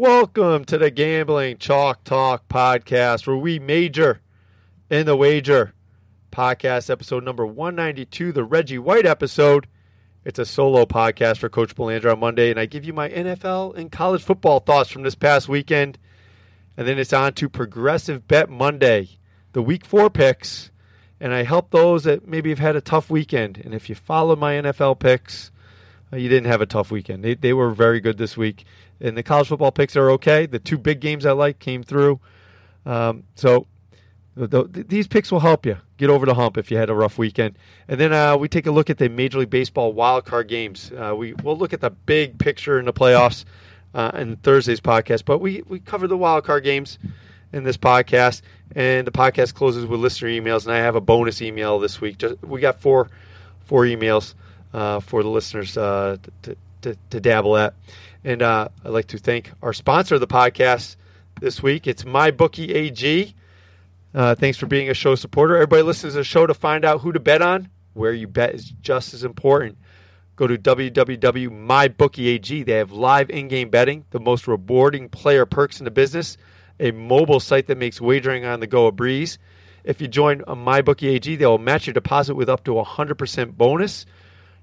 Welcome to the Gambling Chalk Talk podcast, where we major in the wager. Podcast episode number 192, the Reggie White episode. It's a solo podcast for Coach Belanger on Monday, and I give you my NFL and college football thoughts from this past weekend. And then it's on to Progressive Bet Monday, the week four picks. And I help those that maybe have had a tough weekend. And if you follow my NFL picks, you didn't have a tough weekend. They, they were very good this week and the college football picks are okay. The two big games I like came through. Um, so the, the, these picks will help you get over the hump if you had a rough weekend. And then uh, we take a look at the Major League Baseball wild card games. Uh, we we'll look at the big picture in the playoffs uh, in Thursday's podcast, but we we cover the wild card games in this podcast. And the podcast closes with listener emails, and I have a bonus email this week. Just, we got four four emails uh, for the listeners uh, to, to, to dabble at. And uh, I'd like to thank our sponsor of the podcast this week. It's MyBookie AG. Thanks for being a show supporter. Everybody listens to the show to find out who to bet on. Where you bet is just as important. Go to www.mybookie.ag. They have live in-game betting, the most rewarding player perks in the business, a mobile site that makes wagering on the go a breeze. If you join MyBookie AG, they will match your deposit with up to a 100% bonus.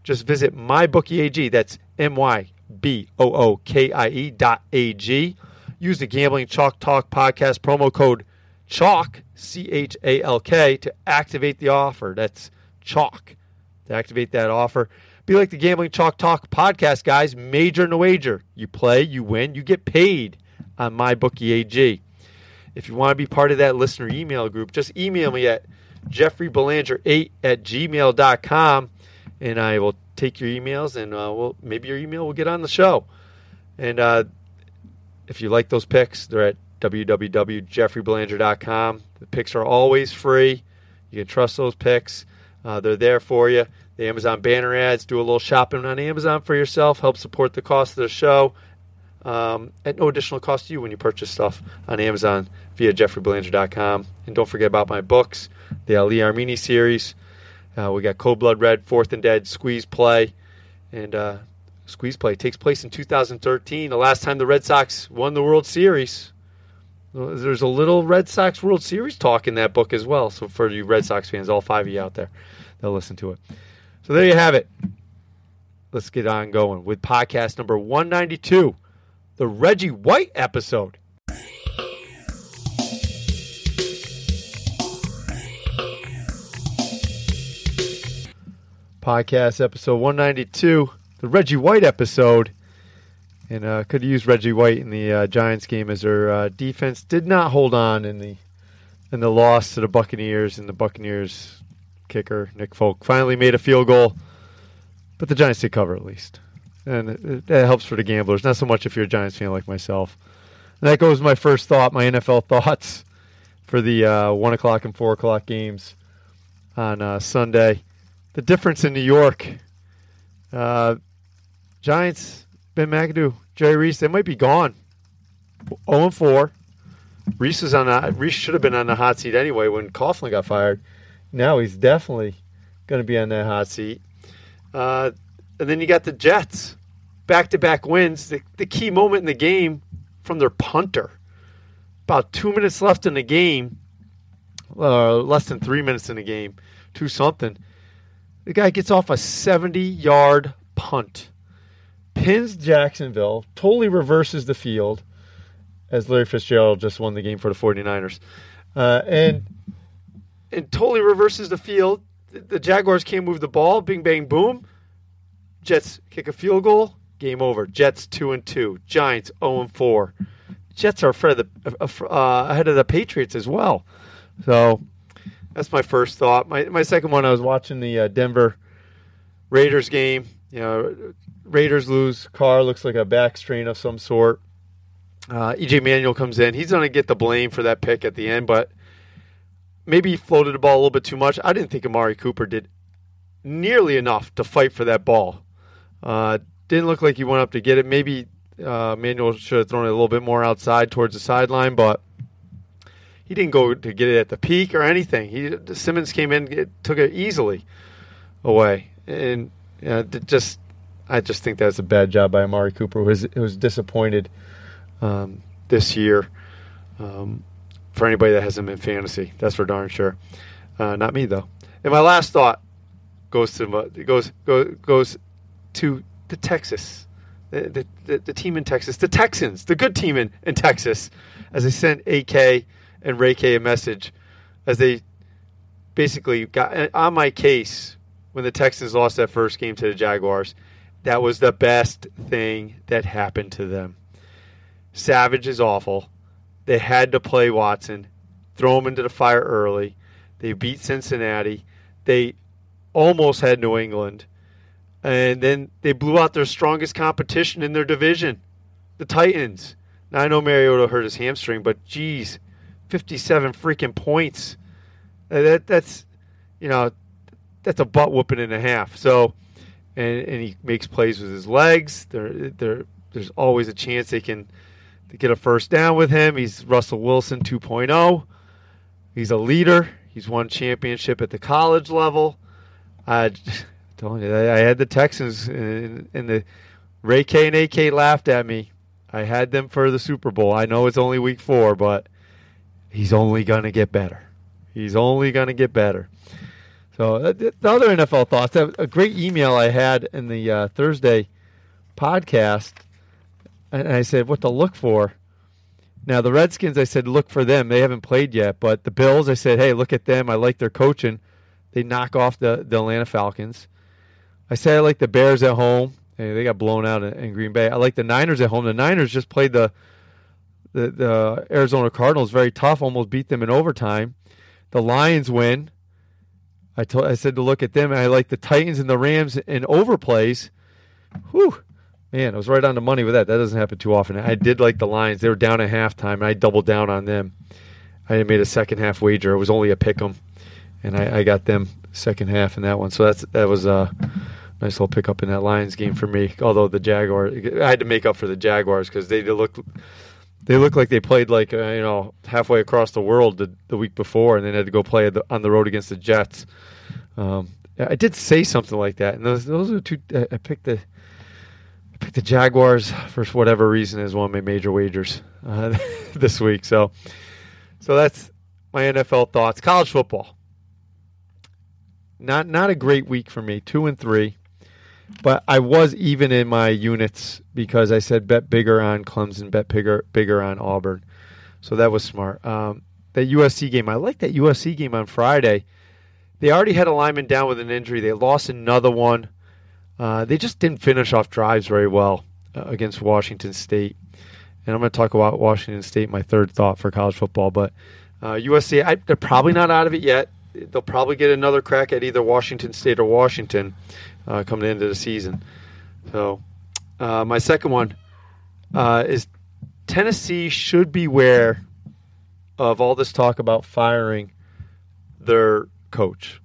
Just visit MyBookie.ag. That's M-Y B O O K I E dot A G. Use the Gambling Chalk Talk podcast promo code CHALK, C H A L K, to activate the offer. That's CHALK to activate that offer. Be like the Gambling Chalk Talk podcast, guys. Major the wager. You play, you win, you get paid on MyBookieAG. If you want to be part of that listener email group, just email me at jeffreybelanger8 at gmail.com and I will take your emails, and uh, well, maybe your email will get on the show. And uh, if you like those picks, they're at www.jeffreybelanger.com. The picks are always free. You can trust those picks. Uh, they're there for you. The Amazon banner ads, do a little shopping on Amazon for yourself, help support the cost of the show um, at no additional cost to you when you purchase stuff on Amazon via jeffreybelanger.com. And don't forget about my books, the Ali Armeni series. Uh, we got Code Blood Red, Fourth and Dead, Squeeze Play, and uh, Squeeze Play takes place in 2013, the last time the Red Sox won the World Series. There's a little Red Sox World Series talk in that book as well. So for you Red Sox fans, all five of you out there, they'll listen to it. So there you have it. Let's get on going with podcast number 192, the Reggie White episode. Podcast, episode 192, the Reggie White episode. And uh, could use Reggie White in the uh, Giants game as their uh, defense did not hold on in the in the loss to the Buccaneers. And the Buccaneers kicker Nick Folk finally made a field goal, but the Giants did cover at least, and that helps for the gamblers. Not so much if you're a Giants fan like myself. And that goes my first thought, my NFL thoughts for the uh, one o'clock and four o'clock games on uh, Sunday the difference in New York. Uh, Giants, Ben McAdoo, Jerry Reese, they might be gone. 0 4. Reese was on the, Reese should have been on the hot seat anyway when Coughlin got fired. Now he's definitely going to be on that hot seat. Uh, and then you got the Jets, back to back wins. The, the key moment in the game from their punter. About two minutes left in the game, uh, less than three minutes in the game, two something the guy gets off a 70 yard punt, pins Jacksonville, totally reverses the field as Larry Fitzgerald just won the game for the 49ers. Uh, and and totally reverses the field. The Jaguars can't move the ball. Bing, bang, boom. Jets kick a field goal. Game over. Jets two and two. Giants zero and four. Jets are ahead of the, uh, ahead of the Patriots as well. So that's my first thought. My my second one, I was watching the uh, Denver Raiders game. You know, Raiders lose. Carr looks like a back strain of some sort. Uh, EJ Manuel comes in. He's going to get the blame for that pick at the end, but maybe he floated the ball a little bit too much. I didn't think Amari Cooper did nearly enough to fight for that ball. Uh, didn't look like he went up to get it. Maybe uh, Manuel should have thrown it a little bit more outside towards the sideline, but he didn't go to get it at the peak or anything. He Simmons came in, it, took it easily away, and you know, just I just think that's a bad job by Amari Cooper. Who was, who was disappointed um, this year. Um, for anybody that has him in fantasy, that's for darn sure. Uh, not me though. And my last thought goes to goes goes goes to the Texas, the, the, the team in Texas, the Texans, the good team in, in Texas, as they sent AK and Ray K a message, as they basically got on my case when the Texans lost that first game to the Jaguars. That was the best thing that happened to them. Savage is awful. They had to play Watson, throw him into the fire early. They beat Cincinnati. They almost had New England. And then they blew out their strongest competition in their division, the Titans. Now I know Mariota hurt his hamstring, but geez, 57 freaking points. Uh, that that's you know that's a butt whooping and a half. So and and he makes plays with his legs. There there there's always a chance they can they get a first down with him. He's Russell Wilson 2.0. He's a leader. He's won championship at the college level. I told you I had the Texans and the Ray K and AK laughed at me. I had them for the Super Bowl. I know it's only week four, but he's only gonna get better. He's only gonna get better. So uh, the other NFL thoughts. A great email I had in the uh, Thursday podcast, and I said what to look for. Now the Redskins, I said look for them. They haven't played yet, but the Bills, I said, hey, look at them. I like their coaching. They knock off the, the Atlanta Falcons. I said I like the Bears at home. Hey, they got blown out in, in, Green Bay. I like the Niners at home. The Niners just played the, the the Arizona Cardinals very tough, almost beat them in overtime. The Lions win. I told I said to look at them. And I like the Titans and the Rams in overplays. Whew, man, I was right on the money with that. That doesn't happen too often. I did like the Lions. They were down at halftime, and I doubled down on them. I made a second half wager. It was only a pick 'em and I, I, got them second half in that one. So that's that was a nice little pickup in that Lions game for me. Although the Jaguars, I had to make up for the Jaguars because they, they look they look like they played like uh, you know halfway across the world the, the week before, and then had to go play the, on the road against the Jets. Um, I did say something like that, and those those are two. I picked the. I picked the Jaguars for whatever reason as one of my major wagers uh, this week. So, so that's my NFL thoughts. College football not not a great week for me, two and three. But I was even in my units because I said bet bigger on Clemson, bet bigger bigger on Auburn. So that was smart. Um, that USC game, I like that USC game on Friday. They already had a lineman down with an injury. They lost another one. Uh, they just didn't finish off drives very well uh, against Washington State. And I'm going to talk about Washington State, my third thought for college football. But uh, USC, I, they're probably not out of it yet they'll probably get another crack at either Washington State or Washington uh, coming into the season. So, uh, my second one uh, is Tennessee should beware of all this talk about firing their coach.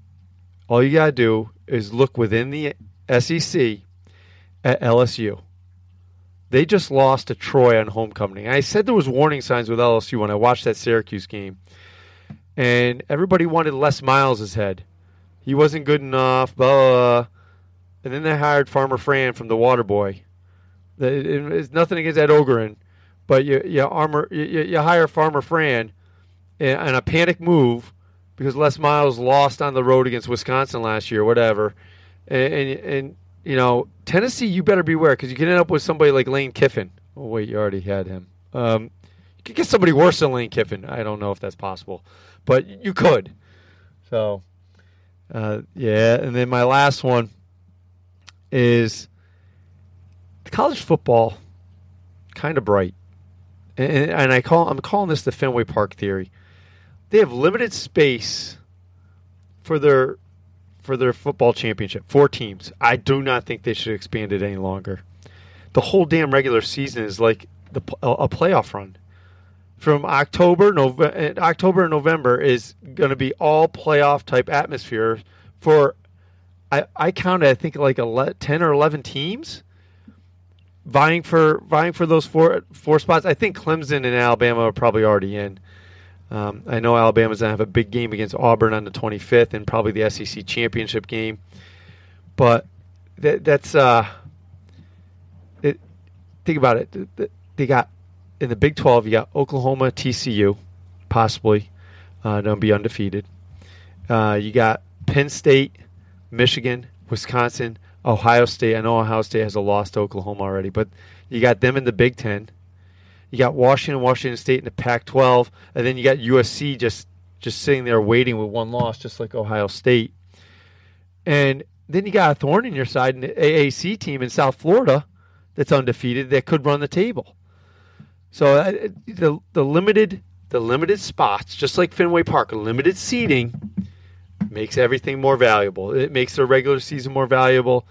All you got to do is look within the SEC at LSU. They just lost to Troy on homecoming. I said there was warning signs with LSU when I watched that Syracuse game and everybody wanted Les Miles' head. He wasn't good enough, blah, blah, blah. And then they hired Farmer Fran from the Water Boy. It's nothing against Ed Orgeron, but you you, armor, you, you hire Farmer Fran in, in a panic move because Les Miles lost on the road against Wisconsin last year, whatever. And, and, and you know, Tennessee, you better beware because you can end up with somebody like Lane Kiffin. Oh, wait, you already had him. Um, you could get somebody worse than Lane Kiffin. I don't know if that's possible but you could. So, uh, yeah. And then my last one is college football, kind of bright, and, and I call I'm calling this the Fenway Park theory. They have limited space for their for their football championship. Four teams. I do not think they should expand it any longer. The whole damn regular season is like the, a playoff run from October, November, eh, October and November is going to be all playoff type atmosphere for. I, I counted, I think, like 11, ten or eleven teams vying for vying for those four four spots. I think Clemson and Alabama are probably already in. Um, I know Alabama's gonna have a big game against Auburn on the 25th, and probably the SEC championship game. But that, that's uh, it, think about it. They got in the Big 12, you got Oklahoma, TCU, possibly uh, don't be undefeated. Uh, you got Penn State, Michigan, Wisconsin, Ohio State. I know Ohio State has a loss to Oklahoma already, but you got them in the Big Ten. You got Washington, Washington State in the Pac-12, and then you got USC just just sitting there waiting with one loss, just like Ohio State. And then you got a thorn in your side, an AAC team in South Florida that's undefeated that could run the table. So uh, the the limited the limited spots, just like Fenway Park, limited seating makes everything more valuable. It makes the regular season more valuable.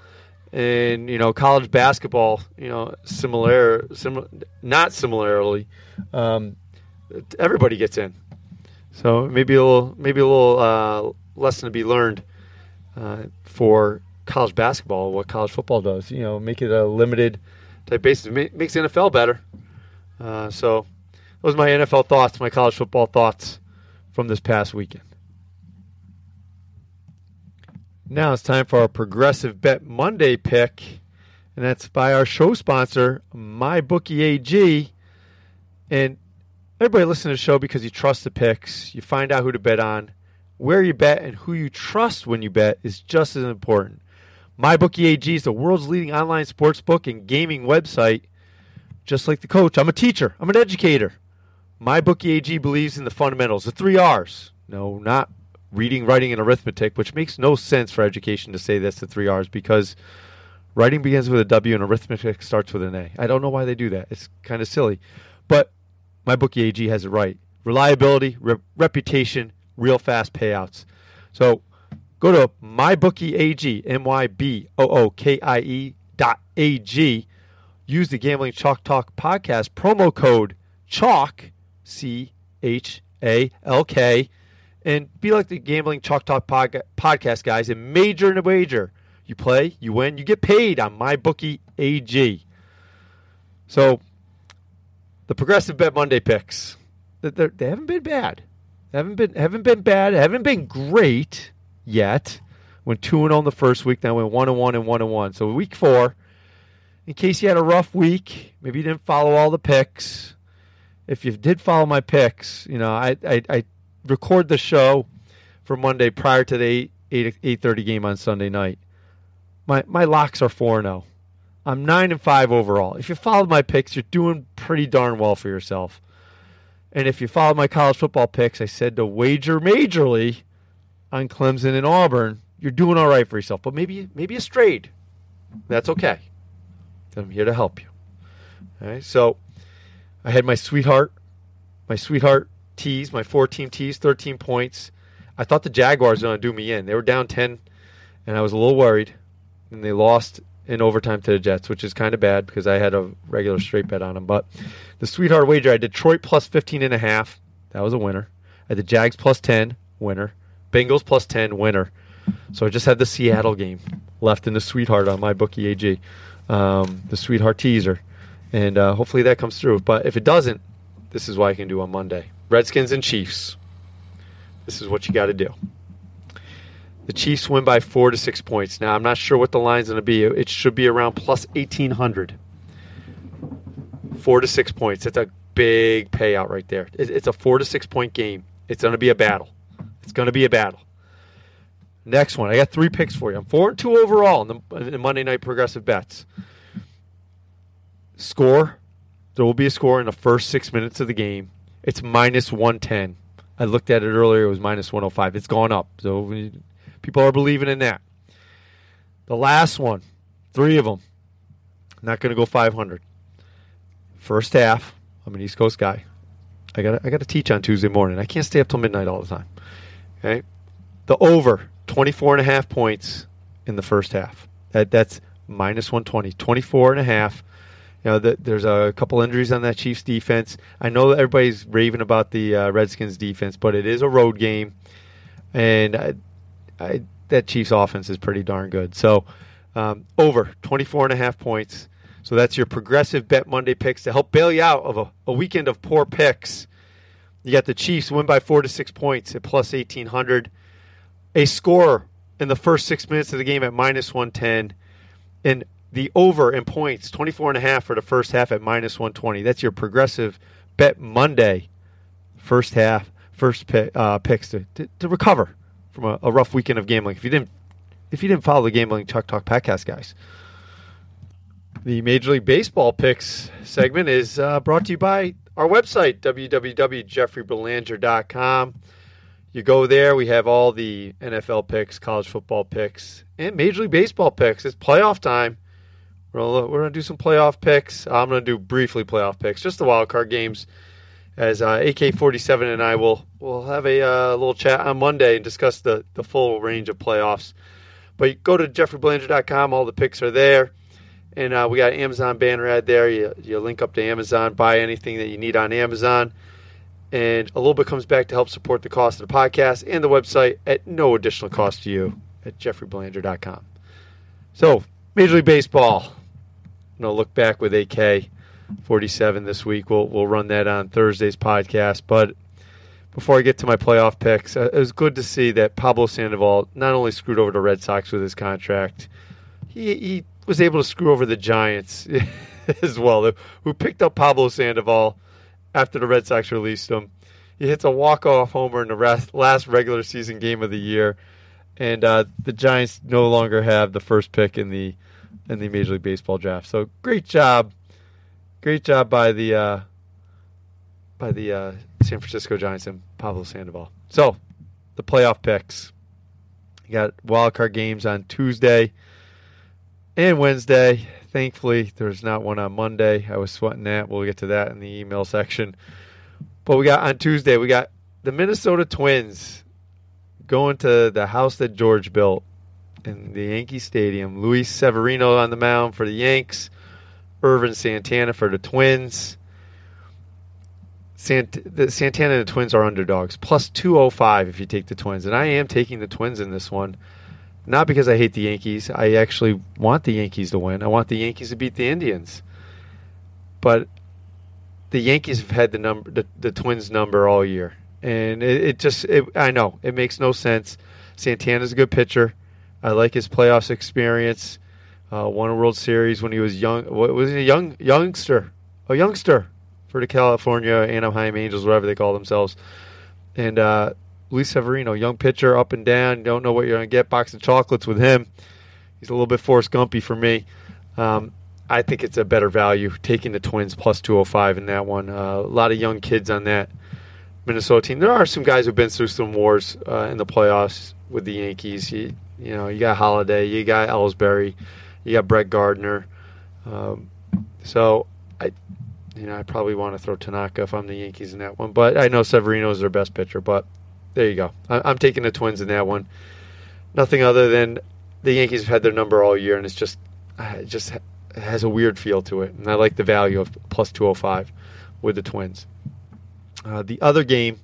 And you know, college basketball, you know, similar, similar, not similarly, um, everybody gets in. So maybe a little, maybe a little uh, lesson to be learned uh, for college basketball. What college football does, you know, make it a limited type basis. It makes NFL better. Uh, so those are my NFL thoughts, my college football thoughts from this past weekend. Now it's time for our Progressive Bet Monday pick, and that's by our show sponsor, MyBookieAG. And everybody listen to the show because you trust the picks, you find out who to bet on. Where you bet and who you trust when you bet is just as important. MyBookieAG is the world's leading online sports book and gaming website. Just like the coach, I'm a teacher, I'm an educator. MyBookieAG believes in the fundamentals, the three R's. No, not reading, writing, and arithmetic, which makes no sense for education to say that's the three R's because writing begins with a W and arithmetic starts with an A. I don't know why they do that. It's kind of silly. But my bookie AG has it right. Reliability, re- reputation, real fast payouts. So go to mybookie AG, M Y B O O K I E dot A G. Use the Gambling Chalk Talk podcast promo code CHALK, C H A L K and be like the gambling chalk talk podcast guys and major in a wager. You play, you win, you get paid on my bookie AG. So the progressive bet Monday picks, they have not been bad. Haven't been haven't been bad. Haven't been great yet. Went two and oh on the first week, then went one and one and one and one. So week four, in case you had a rough week, maybe you didn't follow all the picks. If you did follow my picks, you know I I, I record the show for Monday prior to the 8 8 8:30 game on Sunday night. My my locks are 4 0. I'm 9 and 5 overall. If you followed my picks, you're doing pretty darn well for yourself. And if you followed my college football picks, I said to wager majorly on Clemson and Auburn, you're doing all right for yourself. But maybe maybe you strayed. That's okay. I'm here to help you. All right. So I had my sweetheart, my sweetheart tees, my four team tees, 13 points. I thought the Jaguars were going to do me in. They were down 10, and I was a little worried. And they lost in overtime to the Jets, which is kind of bad because I had a regular straight bet on them. But the sweetheart wager, I had Detroit plus 15 and a half. That was a winner. I had the Jags plus 10, winner. Bengals plus 10, winner. So I just had the Seattle game left in the sweetheart on my bookie AG, um, the sweetheart teaser. And uh, hopefully that comes through. But if it doesn't, this is what I can do on Monday. Redskins and Chiefs. This is what you got to do. The Chiefs win by four to six points. Now, I'm not sure what the line's going to be. It should be around plus 1,800. Four to six points. It's a big payout right there. It's a four to six point game. It's going to be a battle. It's going to be a battle. Next one. I got three picks for you. I'm four and two overall in the in Monday night progressive bets. Score. There will be a score in the first six minutes of the game. It's minus 110. I looked at it earlier. It was minus 105. It's gone up. So people are believing in that. The last one, three of them. Not going to go 500. First half. I'm an East Coast guy. I got I got to teach on Tuesday morning. I can't stay up till midnight all the time. Okay. The over 24 and a half points in the first half. That that's minus 120. 24 and a half you know, the, there's a couple injuries on that Chiefs defense. I know everybody's raving about the uh, Redskins defense, but it is a road game, and I, I, that Chiefs offense is pretty darn good. So um, over 24 and a half points. So that's your progressive bet Monday picks to help bail you out of a, a weekend of poor picks. You got the Chiefs win by four to six points at plus 1800. A score in the first six minutes of the game at minus 110. And the over in points, 24 and a half for the first half at minus 120. That's your progressive bet Monday, first half, first pick, uh, picks to, to, to, recover from a, a, rough weekend of gambling. If you didn't, if you didn't follow the gambling Chalk Talk podcast, guys. The Major League Baseball picks segment is uh, brought to you by our website, www.jeffreybelanger.com. You go there, we have all the NFL picks, college football picks, and Major League Baseball picks. It's playoff time. We're gonna, we're gonna do some playoff picks. I'm gonna do briefly playoff picks, just the wild card games. As uh, AK47 and I will will have a uh, little chat on Monday and discuss the the full range of playoffs. But go to jeffreybelanger.com. All the picks are there, and uh, we got Amazon banner ad there. You you link up to Amazon, buy anything that you need on Amazon, and a little bit comes back to help support the cost of the podcast and the website at no additional cost to you at jeffreybelanger.com. So Major League Baseball you know, look back with AK 47 this week. We'll we'll run that on Thursday's podcast. But before I get to my playoff picks, uh, it was good to see that Pablo Sandoval not only screwed over the Red Sox with his contract, he he was able to screw over the Giants as well, who picked up Pablo Sandoval after the Red Sox released him. He hits a walk-off homer in the last regular season game of the year, and uh, the Giants no longer have the first pick in the in the Major League Baseball draft. So great job, great job by the uh, by the uh, San Francisco Giants and Pablo Sandoval. So the playoff picks. You got wild card games on Tuesday and Wednesday. Thankfully, there's not one on Monday. I was sweating that. We'll get to that in the email section. But we got on Tuesday, we got the Minnesota Twins going to the house that George built in the Yankee Stadium. Luis Severino on the mound for the Yanks. Ervin Santana for the Twins. Sant- the Santana and the Twins are underdogs, plus 205 if you take the Twins. And I am taking the Twins in this one. Not because I hate the Yankees. I actually want the Yankees to win. I want the Yankees to beat the Indians. But the Yankees have had the number, the, the Twins number all year, and it, it just, it, I know it makes no sense. Santana's a good pitcher. I like his playoffs experience. Uh, won a World Series when he was young. What was he a young youngster? A youngster for the California Anaheim Angels, whatever they call themselves. And uh, Luis Severino, young pitcher, up and down. Don't know what you're going to get. Box of chocolates with him. He's a little bit Forrest Gumpy for me. Um, I think it's a better value taking the Twins plus 205 in that one. Uh, a lot of young kids on that Minnesota team. There are some guys who've been through some wars uh, in the playoffs with the Yankees. You, you know, you got Holliday, you got Ellsbury, you got Brett Gardner. Um, so I, you know, I probably want to throw Tanaka if I'm the Yankees in that one. But I know Severino is their best pitcher. But there you go. I, am taking the Twins in that one. Nothing other than the Yankees have had their number all year, and it's just, uh, it just has a weird feel to it. And I like the value of plus 205 with the Twins. Uh, the other game,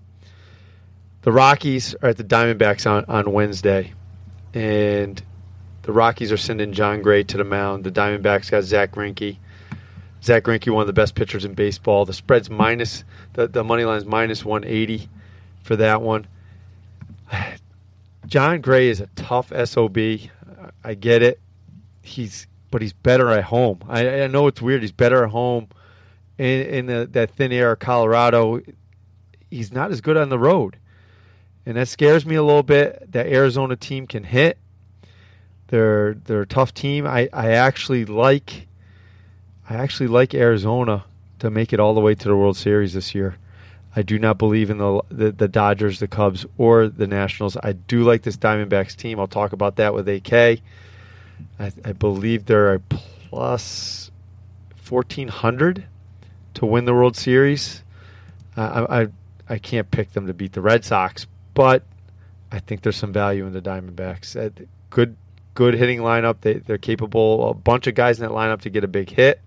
the Rockies are at the Diamondbacks on, on Wednesday and the Rockies are sending Jon Gray to the mound. The Diamondbacks got Zack Greinke. Zack Greinke, one of the best pitchers in baseball. The spread's minus the the money line's minus one eighty for that one. Jon Gray is a tough sob. I get it. He's but he's better at home. I, I know it's weird. He's better at home in, in the, that thin air of Colorado. He's not as good on the road and that scares me a little bit. That Arizona team can hit. They're they're a tough team. I, I actually like I actually like Arizona to make it all the way to the World Series this year. I do not believe in the, the, the Dodgers, the Cubs, or the Nationals. I do like this Diamondbacks team. I'll talk about that with AK. I, I believe they're a plus fourteen hundred to win the World Series. I, I I can't pick them to beat the Red Sox, but I think there's some value in the Diamondbacks. Uh, good, good hitting lineup. They they're capable. A bunch of guys in that lineup to get a big hit.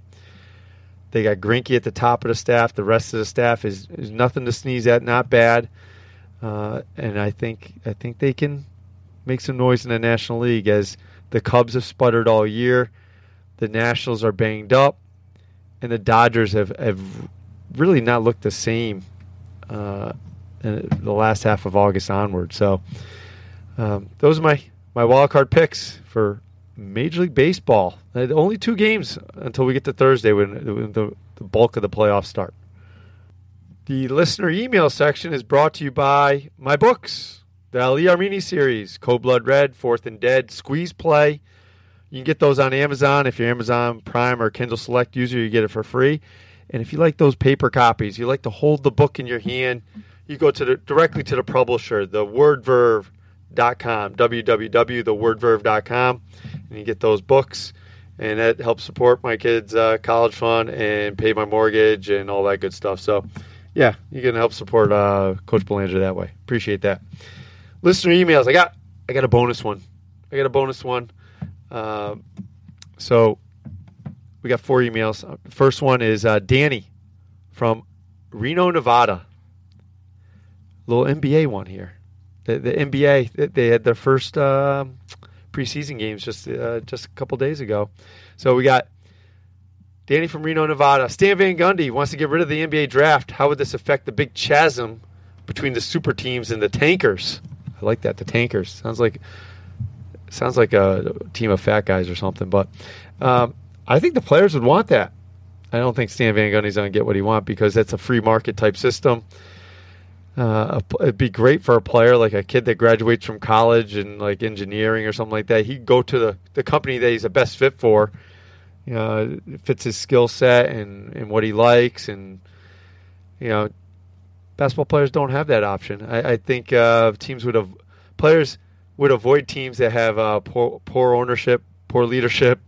They got Greinke at the top of the staff. The rest of the staff is, is nothing to sneeze at. Not bad. Uh, and I think I think they can make some noise in the National League as the Cubs have sputtered all year. The Nationals are banged up, and the Dodgers have, have really not looked the same uh, the last half of August onward. So um, those are my my wild card picks for Major League Baseball. Uh, only two games until we get to Thursday when, when the, the bulk of the playoffs start. The listener email section is brought to you by my books, the Ali Armeni series, Code Blood Red, Fourth and Dead, Squeeze Play. You can get those on Amazon. If you're Amazon Prime or Kindle Select user, you get it for free. And if you like those paper copies, you like to hold the book in your hand, you go to the, directly to the publisher, the wordverve.com, www.thewordverve.com, and you get those books. And that helps support my kids' uh, college fund and pay my mortgage and all that good stuff. So, yeah, you can help support uh, Coach Belanger that way. Appreciate that. Listener emails. I got I got a bonus one. I got a bonus one. Uh, so we got four emails. First one is uh, Danny from Reno, Nevada. Little NBA one here. The, the NBA they had their first uh, preseason games just uh, just a couple days ago. So we got Danny from Reno, Nevada. Stan Van Gundy wants to get rid of the NBA draft. How would this affect the big chasm between the super teams and the tankers? I like that. The tankers sounds like sounds like a team of fat guys or something. But um, I think the players would want that. I don't think Stan Van Gundy's going to get what he wants because that's a free market type system. Uh, it'd be great for a player like a kid that graduates from college and like engineering or something like that. He'd go to the, the company that he's the best fit for you know, fits his skill set and, and what he likes. And, you know, basketball players don't have that option. I, I think uh, teams would have, players would avoid teams that have uh, poor, poor ownership, poor leadership,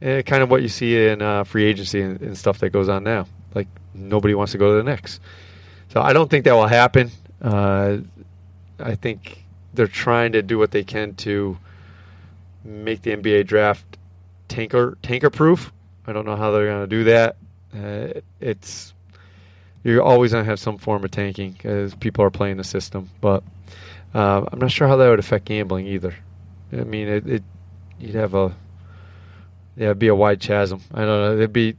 and kind of what you see in uh, free agency and, and, stuff that goes on now. Like nobody wants to go to the Knicks. So I don't think that will happen. Uh, I think they're trying to do what they can to make the NBA draft tanker tanker proof. I don't know how they're going to do that. Uh, it's you're always going to have some form of tanking because people are playing the system, but uh, I'm not sure how that would affect gambling either. I mean, it, it you'd have a yeah, it'd be a wide chasm. I don't know. It'd be.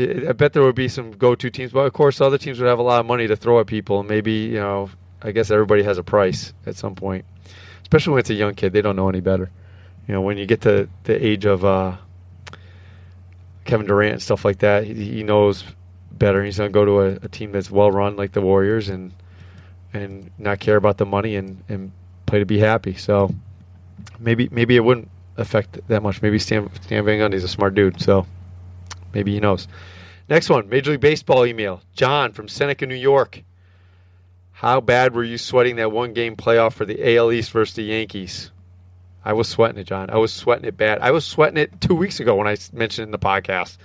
I bet there would be some go-to teams, but of course, other teams would have a lot of money to throw at people. And maybe you know, I guess everybody has a price at some point, especially when it's a young kid. They don't know any better you know, when you get to the age of uh, Kevin Durant and stuff like that, he, he knows better. He's going to go to a, a, team that's well run like the Warriors and and not care about the money and, and play to be happy. So maybe maybe it wouldn't affect that much. Maybe Stan, Stan Van Gundy's a smart dude, so maybe he knows. Next one, Major League Baseball email. John from Seneca, New York. How bad were you sweating that one game playoff for the AL East versus the Yankees? I was sweating it, John. I was sweating it bad. I was sweating it two weeks ago when I mentioned in the podcast,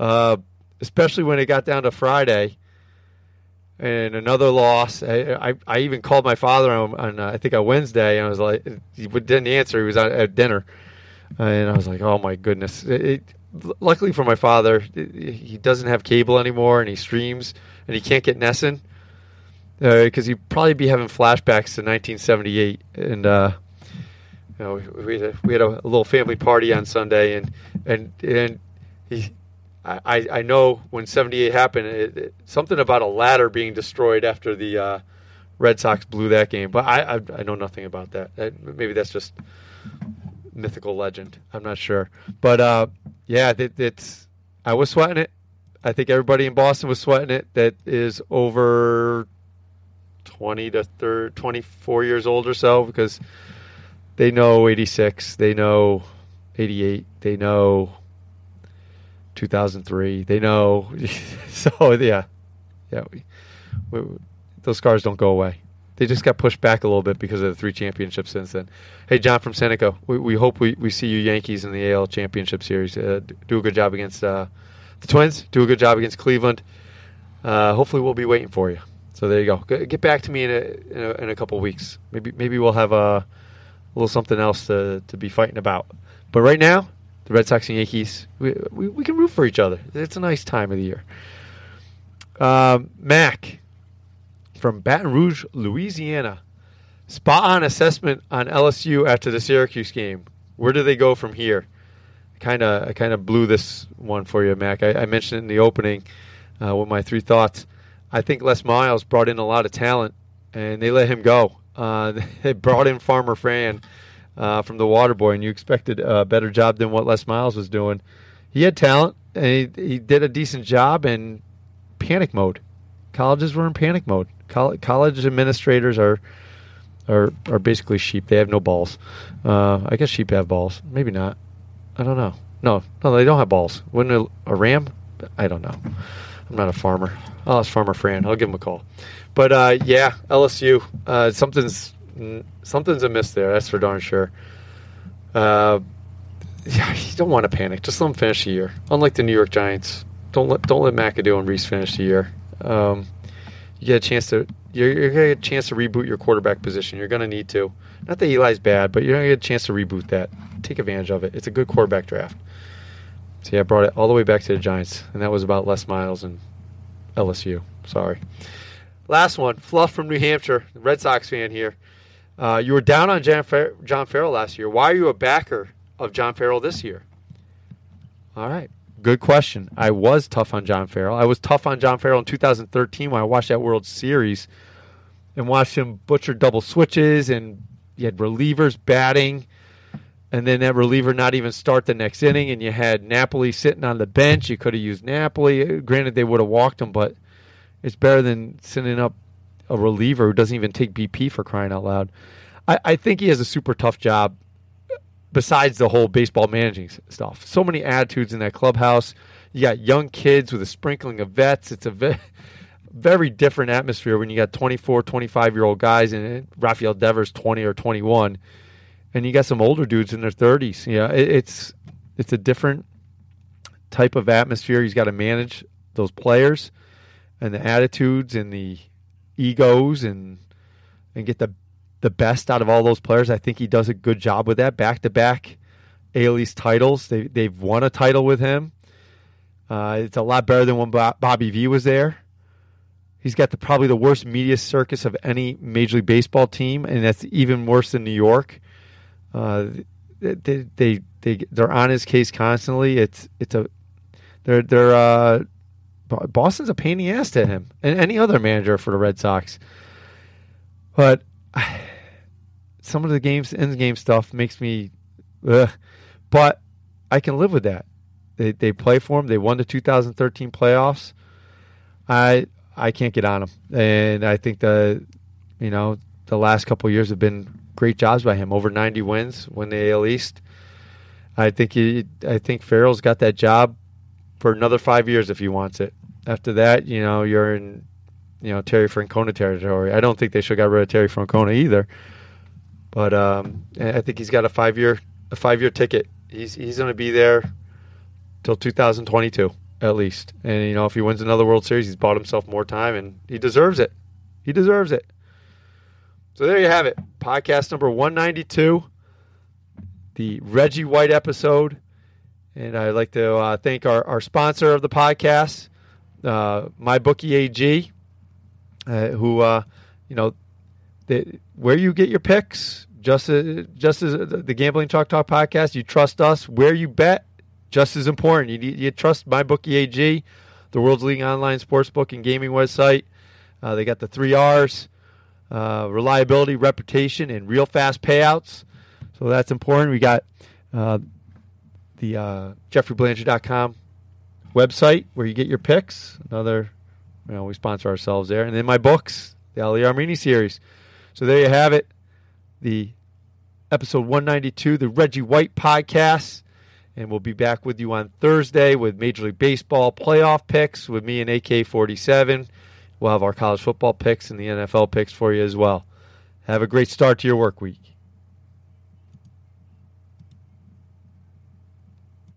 uh, especially when it got down to Friday and another loss. I, I, I even called my father on, on uh, I think on Wednesday, and I was like, he didn't answer. He was at, at dinner, and I was like, oh my goodness. It, it, luckily for my father, he doesn't have cable anymore, and he streams, and he can't get NESN because uh, he'd probably be having flashbacks to 1978, and uh, you know, we had a, we had a little family party on Sunday, and and and he, I I know when '78 happened, it, it, something about a ladder being destroyed after the uh, Red Sox blew that game, but I, I, I know nothing about that. Maybe that's just mythical legend. I'm not sure, but uh, yeah, it, it's I was sweating it. I think everybody in Boston was sweating it. That is over 20 to 30, 24 years old or so because they know 86, they know 88, they know 2003, they know. so, yeah. Yeah. We, we, those scars don't go away. They just got pushed back a little bit because of the three championships since then. Hey, John from Seneca, we, we hope we, we see you Yankees in the AL Championship Series. Uh, do a good job against uh, the Twins. Do a good job against Cleveland. Uh, hopefully, we'll be waiting for you. So there you go. Get back to me in a in a, in a couple weeks. Maybe maybe we'll have a little something else to, to be fighting about. But right now, the Red Sox and Yankees, we, we, we can root for each other. It's a nice time of the year. Um, Mac from Baton Rouge, Louisiana. Spot on assessment on LSU after the Syracuse game. Where do they go from here? Kind of, I kind of blew this one for you, Mac. I, I mentioned it in the opening uh, with my three thoughts. I think Les Miles brought in a lot of talent, and they let him go. Uh, they brought in Farmer Fran uh, from the Water Boy, and you expected a better job than what Les Miles was doing. He had talent, and he, he did a decent job in panic mode. Colleges were in panic mode. College administrators are are are basically sheep. They have no balls. Uh, I guess sheep have balls. Maybe not. I don't know. No, no, they don't have balls. Wouldn't a, a ram? I don't know. I'm not a farmer. I'll ask Farmer Fran. I'll give him a call. But uh, yeah, LSU. Uh, something's something's amiss there. That's for darn sure. Uh, yeah, you don't want to panic. Just let them finish the year. Unlike the New York Giants, don't let don't let McAdoo and Reese finish the year. Um, you get a chance to you're, you're gonna get a chance to reboot your quarterback position. You're gonna need to. Not that Eli's bad, but you're gonna get a chance to reboot that. Take advantage of it. It's a good quarterback draft. So yeah, I brought it all the way back to the Giants, and that was about Les Miles and LSU. Sorry. Last one, Fluff from New Hampshire, Red Sox fan here. Uh, you were down on John, John Farrell last year. Why are you a backer of John Farrell this year? All right. Good question. I was tough on John Farrell. I was tough on John Farrell in 2013 when I watched that World Series and watched him butcher double switches and you had relievers batting and then that reliever not even start the next inning and you had Napoli sitting on the bench. You could have used Napoli. Granted they would have walked him, but it's better than sending up a reliever who doesn't even take BP for crying out loud. I, I think he has a super tough job besides the whole baseball managing stuff. So many attitudes in that clubhouse. You got young kids with a sprinkling of vets. It's a ve- very different atmosphere when you got 24, 25 year old guys and Rafael Devers 20 or 21 and you got some older dudes in their 30s. Yeah, it, it's it's a different type of atmosphere. He's got to manage those players and the attitudes and the egos and and get the the best out of all those players. I think he does a good job with that. Back to back AL East titles. They they've won a title with him. Uh, it's a lot better than when Bobby V was there. He's got the probably the worst media circus of any Major League Baseball team, and that's even worse than New York. Uh, they they they they're on his case constantly. It's it's a they're they're uh, Boston's a pain in the ass to him and any other manager for the Red Sox. But some of the games end game stuff makes me, ugh. but I can live with that. They they play for him. They won the 2013 playoffs. I I can't get on them, and I think the you know the last couple years have been great jobs by him. Over 90 wins, win the AL East. I think he, I think Farrell's got that job for another five years if he wants it. After that, you know, you're in, you know, Terry Francona territory. I don't think they should got rid of Terry Francona either. But um, I think he's got a five year a five year ticket. He's he's going to be there till 2022 at least. And you know, if he wins another World Series, he's bought himself more time, and he deserves it. He deserves it. So there you have it. Podcast number 192, the Reggie White episode. And I'd like to uh, thank our, our sponsor of the podcast, uh, MyBookie AG, uh, who, uh, you know, the, where you get your picks, just, uh, just as the Gambling Chalk Talk podcast, you trust us. Where you bet, just as important. You, you trust MyBookie AG, the world's leading online sportsbook and gaming website. Uh, they got the three R's uh, reliability, reputation, and real fast payouts. So that's important. We got uh, the uh, JeffreyBelanger.com website where you get your picks. Another, you know, we sponsor ourselves there. And then my books, the Ali Armeni series. So there you have it. The episode 192, the Reggie White podcast. And we'll be back with you on Thursday with Major League Baseball playoff picks with me and AK 47. We'll have our college football picks and the NFL picks for you as well. Have a great start to your work week.